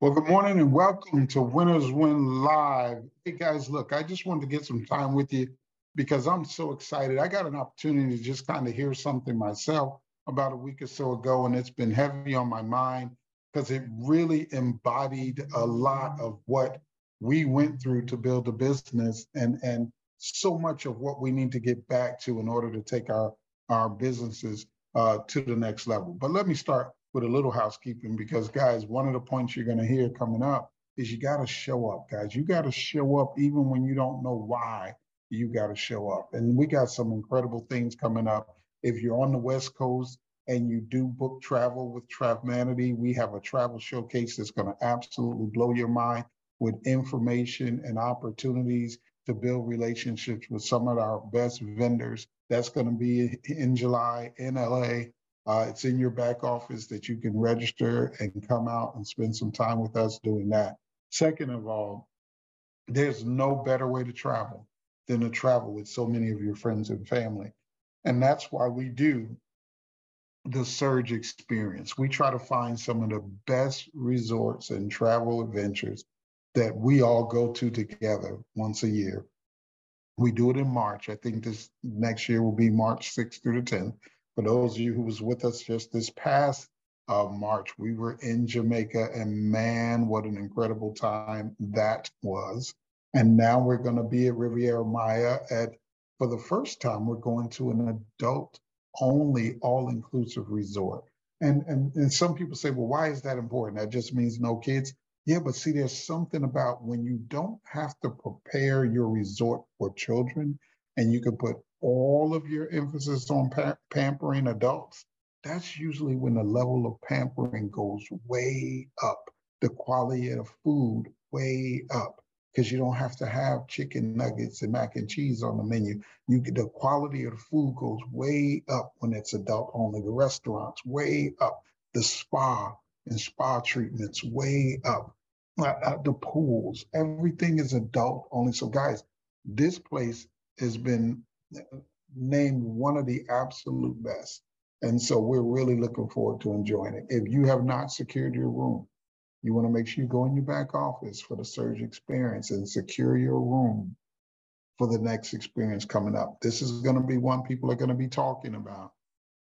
Well, good morning and welcome to Winners Win Live. Hey guys, look, I just wanted to get some time with you because I'm so excited. I got an opportunity to just kind of hear something myself about a week or so ago, and it's been heavy on my mind because it really embodied a lot of what we went through to build a business and and so much of what we need to get back to in order to take our our businesses uh, to the next level. But let me start with a little housekeeping because guys, one of the points you're going to hear coming up is you got to show up, guys. You got to show up even when you don't know why you got to show up. And we got some incredible things coming up. If you're on the West Coast and you do book travel with Travmanity, we have a travel showcase that's going to absolutely blow your mind with information and opportunities to build relationships with some of our best vendors. That's going to be in July in LA. Uh, it's in your back office that you can register and come out and spend some time with us doing that. Second of all, there's no better way to travel than to travel with so many of your friends and family. And that's why we do the Surge experience. We try to find some of the best resorts and travel adventures that we all go to together once a year. We do it in March. I think this next year will be March 6th through the 10th. For those of you who was with us just this past uh, March, we were in Jamaica, and man, what an incredible time that was. And now we're going to be at Riviera Maya at, for the first time, we're going to an adult only all inclusive resort. And, and, and some people say, well, why is that important? That just means no kids. Yeah, but see, there's something about when you don't have to prepare your resort for children and you can put all of your emphasis on pa- pampering adults, that's usually when the level of pampering goes way up, the quality of food way up, because you don't have to have chicken nuggets and mac and cheese on the menu. You get the quality of the food goes way up when it's adult only. The restaurants way up, the spa and spa treatments way up. Uh, uh, the pools, everything is adult only. So, guys, this place has been named one of the absolute best. And so we're really looking forward to enjoying it. If you have not secured your room, you want to make sure you go in your back office for the surge experience and secure your room for the next experience coming up. This is going to be one people are going to be talking about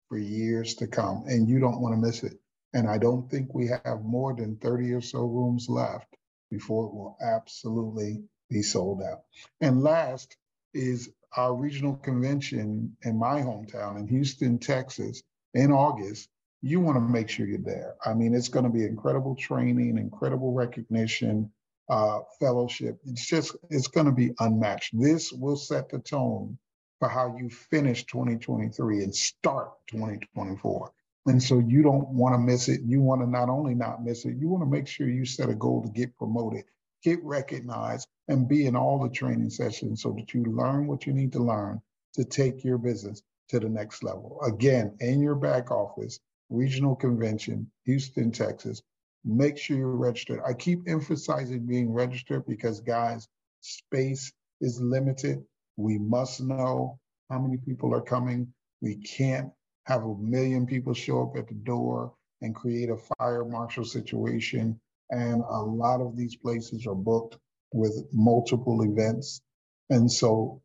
for years to come, and you don't want to miss it. And I don't think we have more than 30 or so rooms left before it will absolutely be sold out. And last is our regional convention in my hometown in Houston, Texas, in August, you want to make sure you're there. I mean, it's going to be incredible training, incredible recognition, uh, fellowship. It's just, it's going to be unmatched. This will set the tone for how you finish 2023 and start 2024. And so you don't want to miss it. You want to not only not miss it, you want to make sure you set a goal to get promoted get recognized, and be in all the training sessions so that you learn what you need to learn to take your business to the next level. Again, in your back office, regional convention, Houston, Texas. Make sure you're registered. I keep emphasizing being registered because, guys, space is limited. We must know how many people are coming. We can't have a million people show up at the door and create a fire marshal situation and a lot of these places are booked with multiple events. And so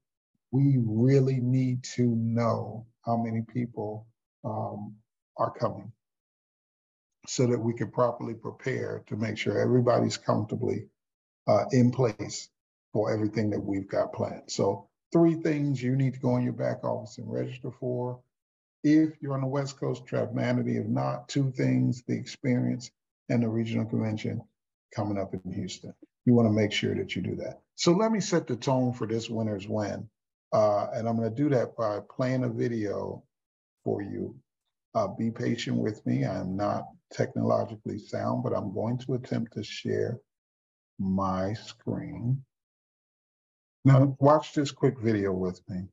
we really need to know how many people um, are coming so that we can properly prepare to make sure everybody's comfortably uh, in place for everything that we've got planned. So three things you need to go in your back office and register for. If you're on the West Coast, Travmanity. If not, two things, the experience and the regional convention coming up in Houston. You want to make sure that you do that. So let me set the tone for this winner's win. Uh, and I'm going to do that by playing a video for you. Uh, be patient with me. I'm not technologically sound, but I'm going to attempt to share my screen. Now, watch this quick video with me.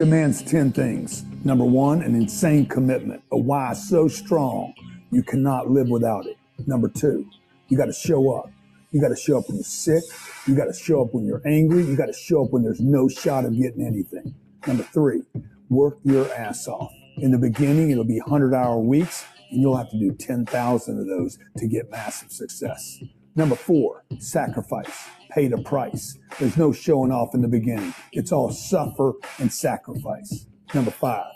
Demands 10 things. Number one, an insane commitment, a why so strong you cannot live without it. Number two, you got to show up. You got to show up when you're sick. You got to show up when you're angry. You got to show up when there's no shot of getting anything. Number three, work your ass off. In the beginning, it'll be 100 hour weeks. and you'll have to do 10,000 of those to get massive success. Number four, sacrifice. Pay the price. There's no showing off in the beginning. It's all suffer and sacrifice. Number five,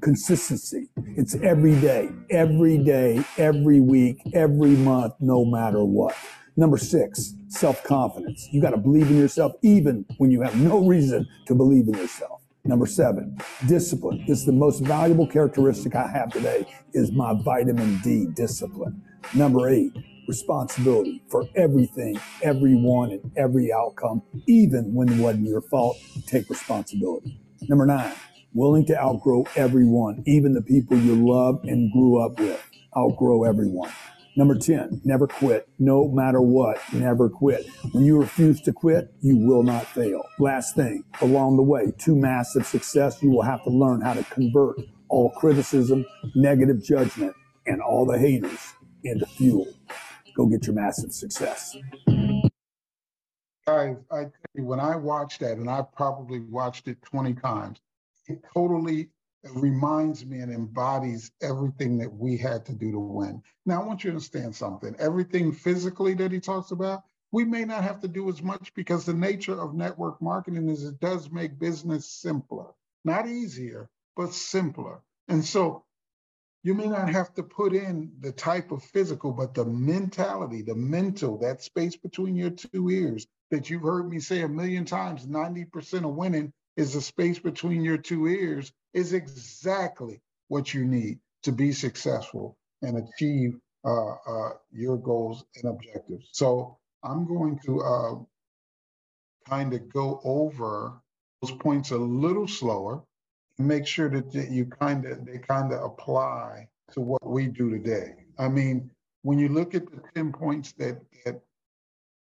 consistency. It's every day, every day, every week, every month, no matter what. Number six, self confidence. You got to believe in yourself even when you have no reason to believe in yourself. Number seven, discipline. This is the most valuable characteristic I have today is my vitamin D discipline. Number eight, responsibility for everything, everyone, and every outcome, even when it wasn't your fault. Take responsibility. Number nine, willing to outgrow everyone, even the people you love and grew up with. Outgrow everyone. Number 10, never quit. No matter what, never quit. When you refuse to quit, you will not fail. Last thing, along the way to massive success, you will have to learn how to convert all criticism, negative judgment, and all the haters into fuel. Go get your massive success. Guys, I you, when I watched that, and I probably watched it 20 times, it totally reminds me and embodies everything that we had to do to win. Now, I want you to understand something. Everything physically that he talks about, we may not have to do as much because the nature of network marketing is it does make business simpler, not easier, but simpler. And so you may not have to put in the type of physical, but the mentality, the mental, that space between your two ears that you've heard me say a million times 90% of winning is the space between your two ears is exactly what you need to be successful and achieve uh, uh, your goals and objectives. So I'm going to uh, kind of go over those points a little slower and make sure that you kind of they kind of apply to what we do today. I mean, when you look at the 10 points that that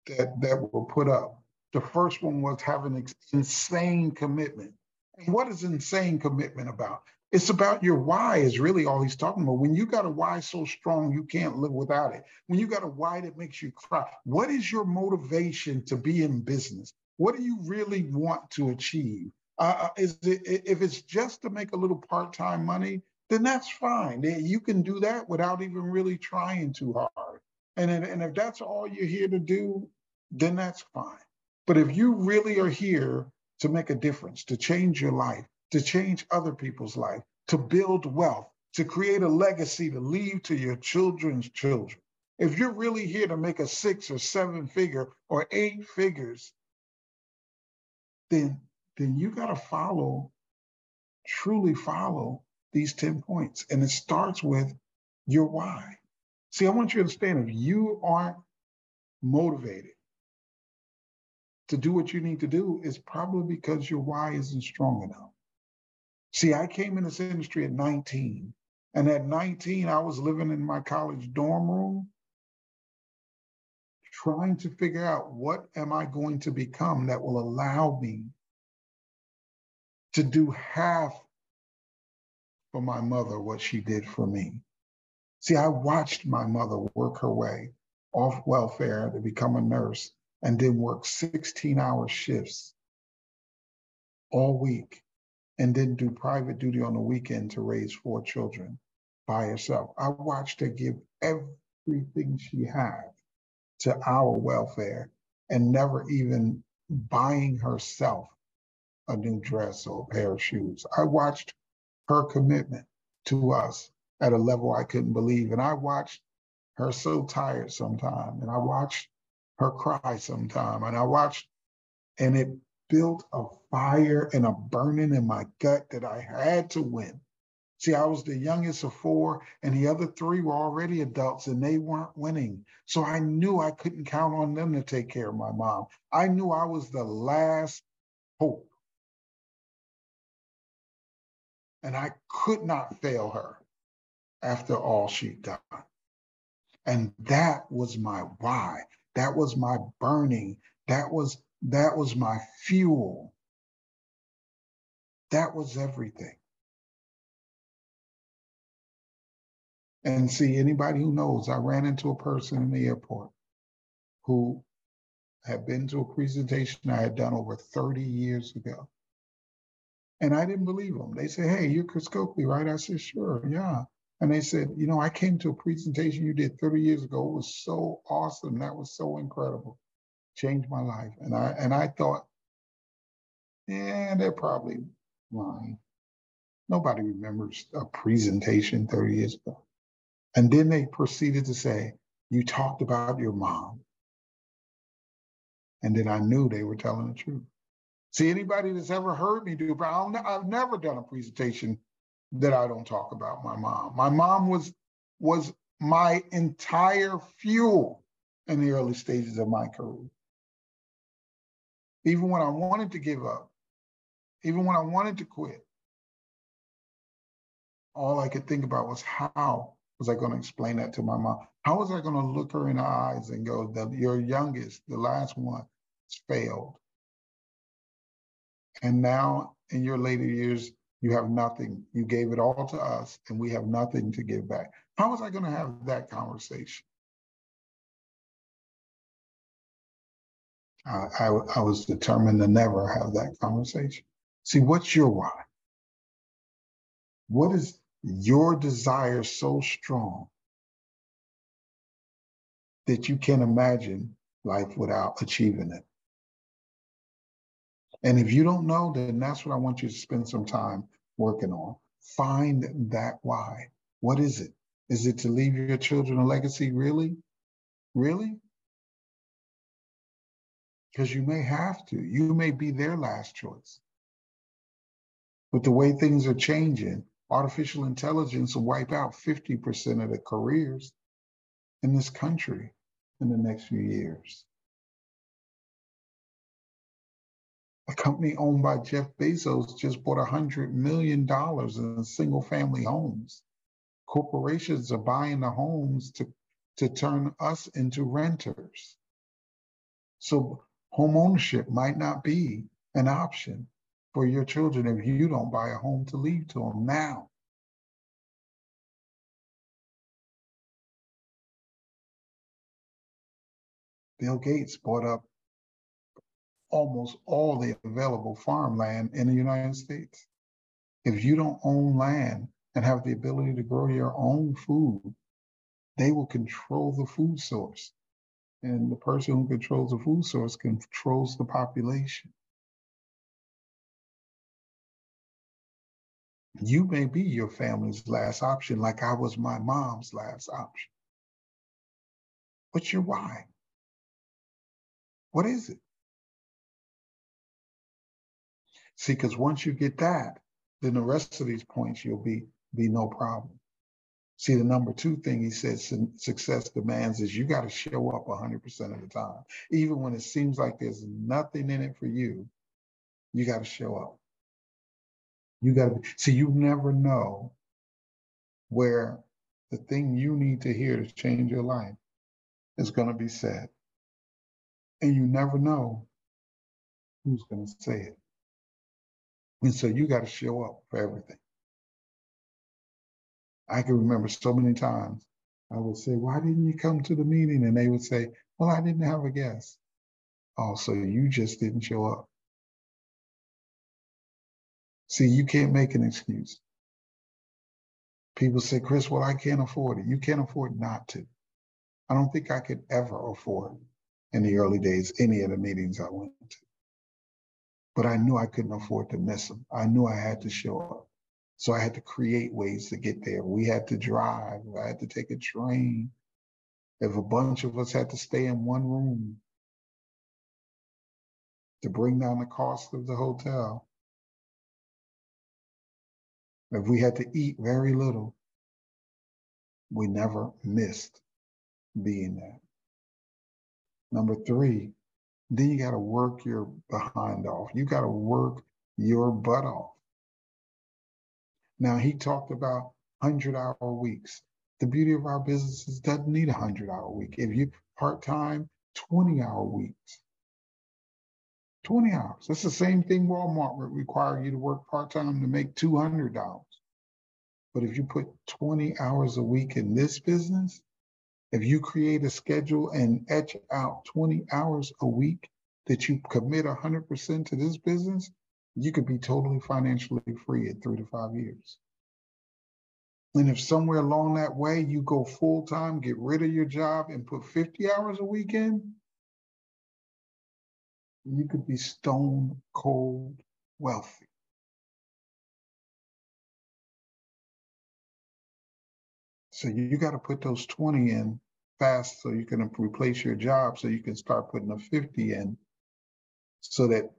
that, that were put up, the first one was having insane commitment. And what is insane commitment about? It's about your why, is really all he's talking about. When you got a why so strong, you can't live without it. When you got a why that makes you cry, what is your motivation to be in business? What do you really want to achieve? Uh, uh is it, if it's just to make a little part time money, then that's fine. You can do that without even really trying too hard. And, and if that's all you're here to do, then that's fine. But if you really are here to make a difference, to change your life, to change other people's life, to build wealth, to create a legacy to leave to your children's children. If you're really here to make a six or seven figure or eight figures, then, then you got to follow, truly follow these 10 points. And it starts with your why. See, I want you to understand if you aren't motivated, to do what you need to do is probably because your why isn't strong enough. See, I came in this industry at 19, and at 19, I was living in my college dorm room trying to figure out what am I going to become that will allow me to do half for my mother what she did for me. See, I watched my mother work her way off welfare to become a nurse and then work 16 hour shifts all week and then do private duty on the weekend to raise four children by herself. I watched her give everything she had to our welfare and never even buying herself a new dress or a pair of shoes. I watched her commitment to us at a level I couldn't believe. And I watched her so tired sometimes. And I watched her cry sometime. And I watched, and it built a fire and a burning in my gut that I had to win. See, I was the youngest of four, and the other three were already adults and they weren't winning. So I knew I couldn't count on them to take care of my mom. I knew I was the last hope. And I could not fail her after all she'd done. And that was my why. That was my burning. That was that was my fuel. That was everything. And see, anybody who knows, I ran into a person in the airport who had been to a presentation I had done over 30 years ago. And I didn't believe them. They said, Hey, you're Chris Coakley, right? I said, Sure, yeah. And they said, you know, I came to a presentation you did 30 years ago. It was so awesome. That was so incredible. Changed my life. And I and I thought, yeah, they're probably lying. Nobody remembers a presentation 30 years ago. And then they proceeded to say, you talked about your mom. And then I knew they were telling the truth. See, anybody that's ever heard me do, I've never done a presentation that I don't talk about my mom. My mom was was my entire fuel in the early stages of my career. Even when I wanted to give up, even when I wanted to quit, all I could think about was how was I going to explain that to my mom? How was I going to look her in the eyes and go, the, your youngest, the last one, failed. And now in your later years, you have nothing. You gave it all to us, and we have nothing to give back. How was I going to have that conversation? I, I, I was determined to never have that conversation. See, what's your why? What is your desire so strong that you can't imagine life without achieving it? And if you don't know, then that's what I want you to spend some time working on. Find that why. What is it? Is it to leave your children a legacy? Really? Really? Because you may have to. You may be their last choice. With the way things are changing, artificial intelligence will wipe out 50% of the careers in this country in the next few years. A company owned by Jeff Bezos just bought $100 million in single family homes. Corporations are buying the homes to, to turn us into renters. So home ownership might not be an option for your children if you don't buy a home to leave to them now. Bill Gates bought up almost all the available farmland in the United States. If you don't own land and have the ability to grow your own food, they will control the food source. And the person who controls the food source controls the population. You may be your family's last option, like I was my mom's last option. What's your why? What is it? See, because once you get that, then the rest of these points you'll be be no problem. See, the number two thing he says success demands is you got to show up 100% of the time. Even when it seems like there's nothing in it for you, you got to show up. You got to see, you never know where the thing you need to hear to change your life is going to be said. And you never know who's going to say it. And so you got to show up for everything. I can remember so many times I would say, Why didn't you come to the meeting? And they would say, Well, I didn't have a guest. Oh, so you just didn't show up. See, you can't make an excuse. People say, Chris, well, I can't afford it. You can't afford not to. I don't think I could ever afford in the early days any of the meetings I went to but I knew I couldn't afford to miss them. I knew I had to show up. So I had to create ways to get there. We had to drive. I had to take a train. If a bunch of us had to stay in one room to bring down the cost of the hotel, if we had to eat very little, we never missed being there. Number three, then you got to work your behind off. You got to work your butt off. Now, he talked about 100 hour weeks. The beauty of our business is doesn't need a 100 hour week. If you part time, 20 hour weeks. 20 hours. That's the same thing Walmart would require you to work part time to make $200. But if you put 20 hours a week in this business, if you create a schedule and etch out 20 hours a week that you commit 100% to this business, you could be totally financially free in three to five years. And if somewhere along that way you go full time, get rid of your job and put 50 hours a week in, you could be stone cold wealthy. So you got to put those 20 in fast so you can replace your job so you can start putting a 50 in so that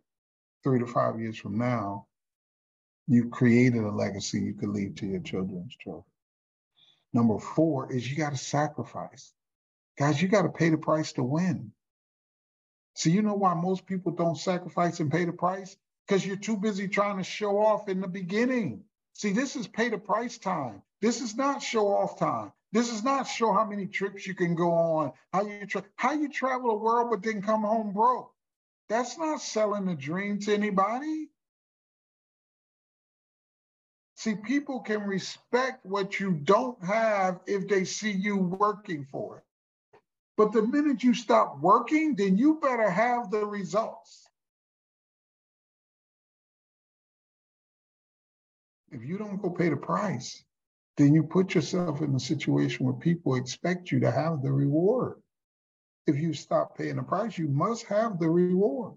three to five years from now, you've created a legacy you could leave to your children's children. Number four is you got to sacrifice. Guys, you got to pay the price to win. So you know why most people don't sacrifice and pay the price? Because you're too busy trying to show off in the beginning. See, this is pay the price time. This is not show off time. This is not show how many trips you can go on, how you tra- how you travel the world but then come home broke. That's not selling a dream to anybody. See, people can respect what you don't have if they see you working for it. But the minute you stop working, then you better have the results. If you don't go pay the price, then you put yourself in a situation where people expect you to have the reward. If you stop paying the price, you must have the reward.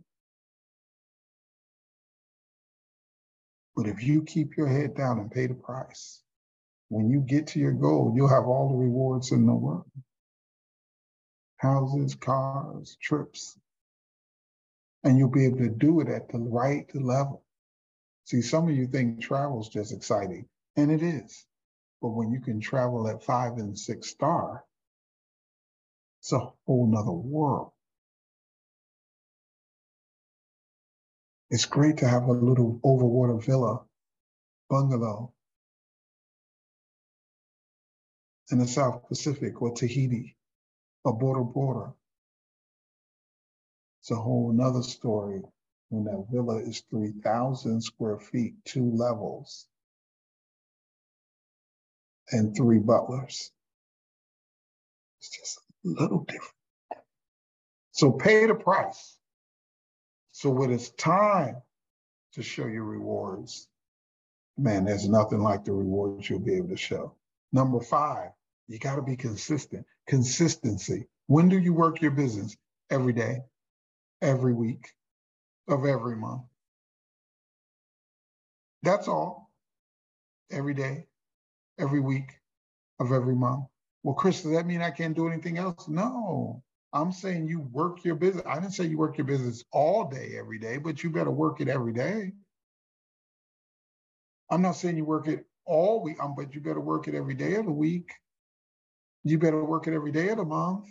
But if you keep your head down and pay the price, when you get to your goal, you'll have all the rewards in the world houses, cars, trips. And you'll be able to do it at the right level. See, some of you think travel is just exciting, and it is. But when you can travel at five and six star, it's a whole nother world. It's great to have a little overwater villa, bungalow in the South Pacific or Tahiti or Bora Bora. It's a whole nother story when that villa is 3,000 square feet, two levels, and three butlers. It's just a little different. So pay the price. So when it's time to show your rewards, man, there's nothing like the rewards you'll be able to show. Number five, you got to be consistent. Consistency. When do you work your business? Every day, every week, of every month. That's all. Every day, every week, of every month. Well, Chris, does that mean I can't do anything else? No. I'm saying you work your business. I didn't say you work your business all day, every day, but you better work it every day. I'm not saying you work it all week, um, but you better work it every day of the week. You better work it every day of the month.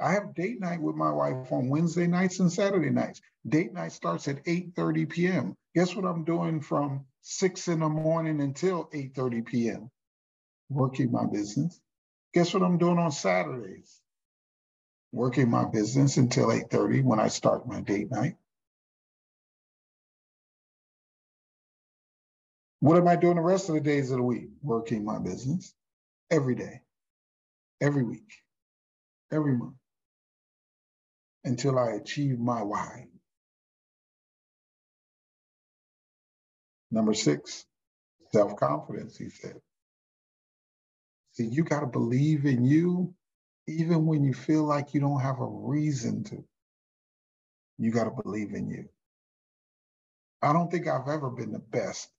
I have date night with my wife on Wednesday nights and Saturday nights. Date night starts at 8:30 p.m. Guess what I'm doing from 6 in the morning until 8:30 p.m. Working my business. Guess what I'm doing on Saturdays? Working my business until 8:30 when I start my date night. What am I doing the rest of the days of the week? Working my business every day, every week, every month until I achieve my why. Number six, self confidence, he said. See, you got to believe in you even when you feel like you don't have a reason to. You got to believe in you. I don't think I've ever been the best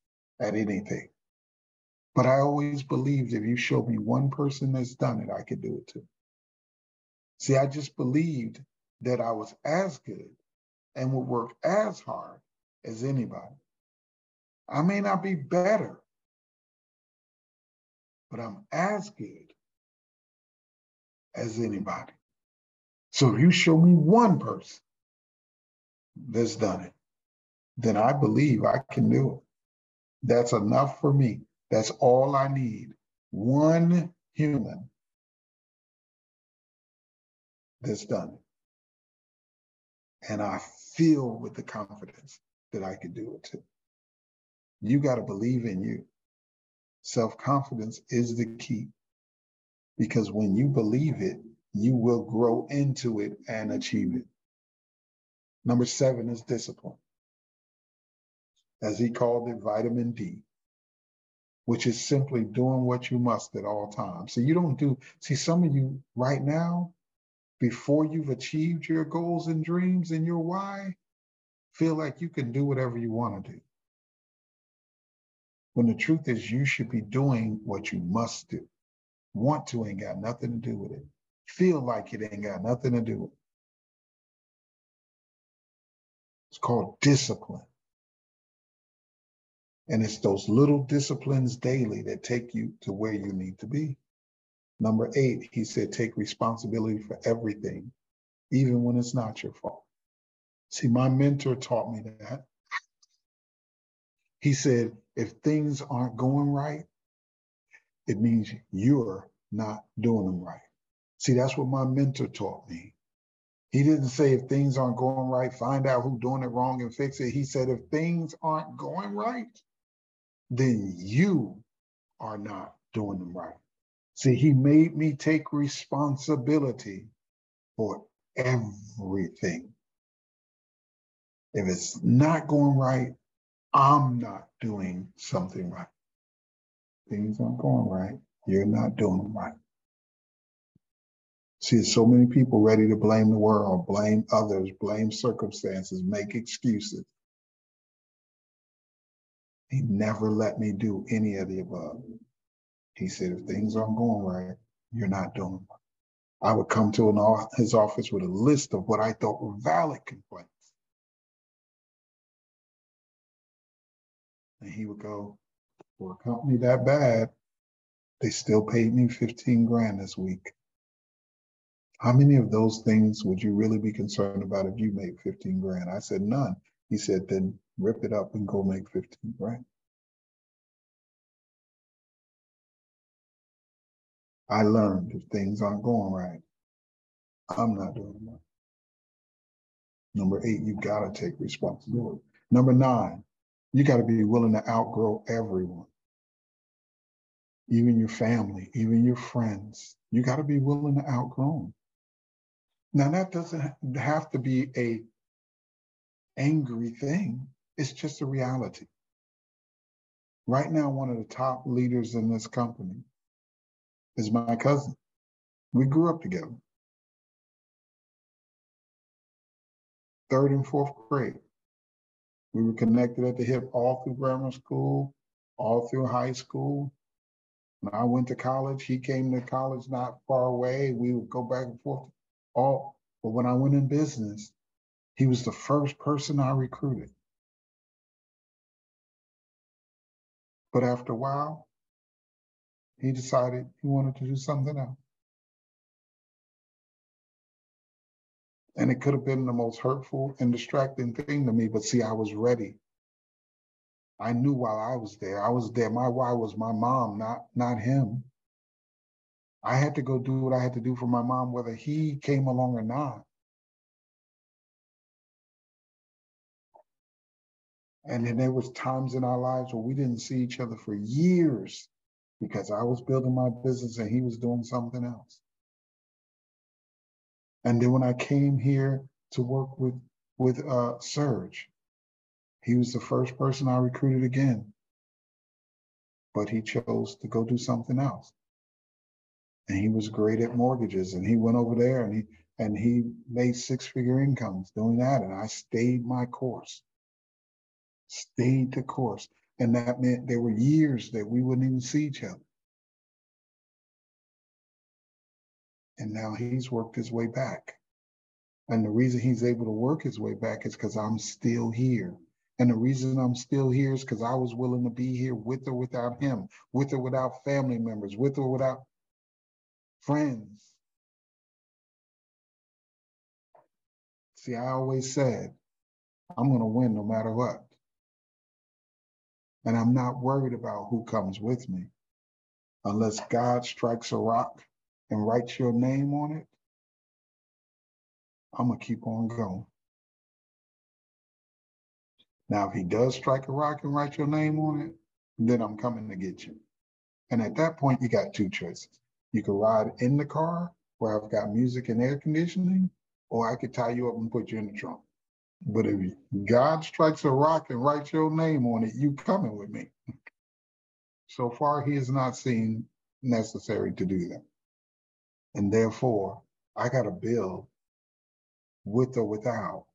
at anything, but I always believed if you showed me one person that's done it, I could do it too. See, I just believed that I was as good and would work as hard as anybody. I may not be better, but I'm as good as anybody. So if you show me one person that's done it, then I believe I can do it. That's enough for me. That's all I need. One human that's done it and I feel with the confidence that I can do it too. You got to believe in you. Self confidence is the key because when you believe it, you will grow into it and achieve it. Number seven is discipline. As he called it, vitamin D. which is simply doing what you must at all times. So you don't do, see, some of you right now, before you've achieved your goals and dreams and your why, feel like you can do whatever you want to do. When the truth is, you should be doing what you must do. Want to ain't got nothing to do with it. Feel like it ain't got nothing to do with it. It's called discipline. And it's those little disciplines daily that take you to where you need to be. Number eight, he said, take responsibility for everything, even when it's not your fault. See, my mentor taught me that. He said, if things aren't going right, it means you're not doing them right. See, that's what my mentor taught me. He didn't say if things aren't going right, find out who's doing it wrong and fix it. He said if things aren't going right, then you are not doing them right. See, he made me take responsibility for everything. If it's not going right, I'm not doing something right. Things aren't going right. You're not doing them right. See, so many people ready to blame the world, blame others, blame circumstances, make excuses. He never let me do any of the above. He said, if things aren't going right, you're not doing them. I would come to an, his office with a list of what I thought were valid complaints. And he would go, for a company that bad, they still paid me 15 grand this week. How many of those things would you really be concerned about if you made 15 grand? I said, none. He said, then rip it up and go make 15 grand. I learned if things aren't going right, I'm not doing right. Number eight, you gotta take responsibility. Number nine, you got to be willing to outgrow everyone, even your family, even your friends. You got to be willing to outgrow them. Now that doesn't have to be a angry thing. It's just a reality. Right now, one of the top leaders in this company is my cousin. We grew up together. Third and fourth grade. We were connected at the hip all through grammar school, all through high school. When I went to college, he came to college not far away. We would go back and forth. All, but when I went in business, he was the first person I recruited. But after a while, he decided he wanted to do something else. And it could have been the most hurtful and distracting thing to me, but see, I was ready. I knew while I was there, I was there. My why was my mom, not not him. I had to go do what I had to do for my mom, whether he came along or not. And then there was times in our lives where we didn't see each other for years because I was building my business and he was doing something else. And then when I came here to work with with uh, Surge, he was the first person I recruited again. But he chose to go do something else. And he was great at mortgages. And he went over there and he and he made six-figure incomes doing that. And I stayed my course. Stayed the course. And that meant there were years that we wouldn't even see each other. And now he's worked his way back. And the reason he's able to work his way back is because I'm still here. And the reason I'm still here is because I was willing to be here with or without him, with or without family members, with or without friends. See, I always said, I'm going to win no matter what. And I'm not worried about who comes with me unless God strikes a rock and write your name on it, I'm going to keep on going. Now, if he does strike a rock and write your name on it, then I'm coming to get you. And at that point, you got two choices. You can ride in the car where I've got music and air conditioning, or I could tie you up and put you in the trunk. But if God strikes a rock and writes your name on it, you coming with me. So far, he has not seen necessary to do that. And therefore, I got to build with or without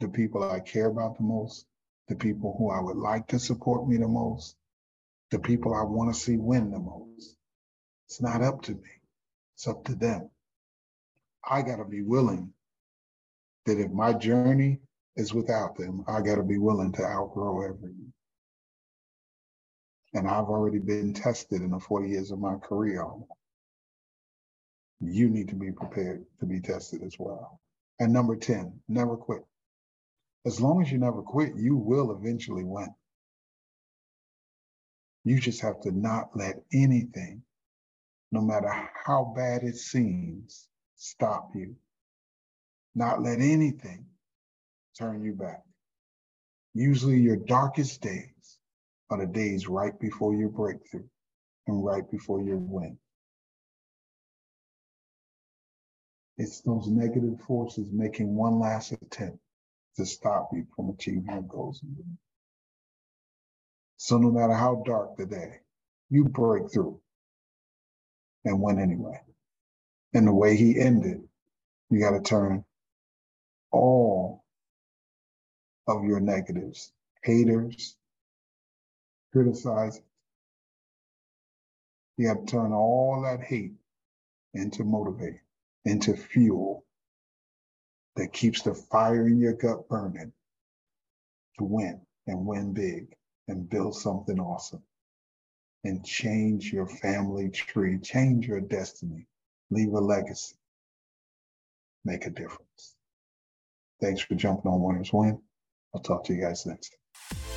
the people I care about the most, the people who I would like to support me the most, the people I want to see win the most. It's not up to me, it's up to them. I got to be willing that if my journey is without them, I got to be willing to outgrow everything. And I've already been tested in the 40 years of my career. You need to be prepared to be tested as well. And number 10, never quit. As long as you never quit, you will eventually win. You just have to not let anything, no matter how bad it seems, stop you. Not let anything turn you back. Usually, your darkest days are the days right before your breakthrough and right before your win. It's those negative forces making one last attempt to stop you from achieving your goals. So no matter how dark the day, you break through and win anyway. And the way he ended, you got to turn all of your negatives, haters, criticizing. You got to turn all that hate into motivate, into fuel that keeps the fire in your gut burning to win and win big and build something awesome and change your family tree, change your destiny, leave a legacy, make a difference. Thanks for jumping on Winners Win. I'll talk to you guys next time.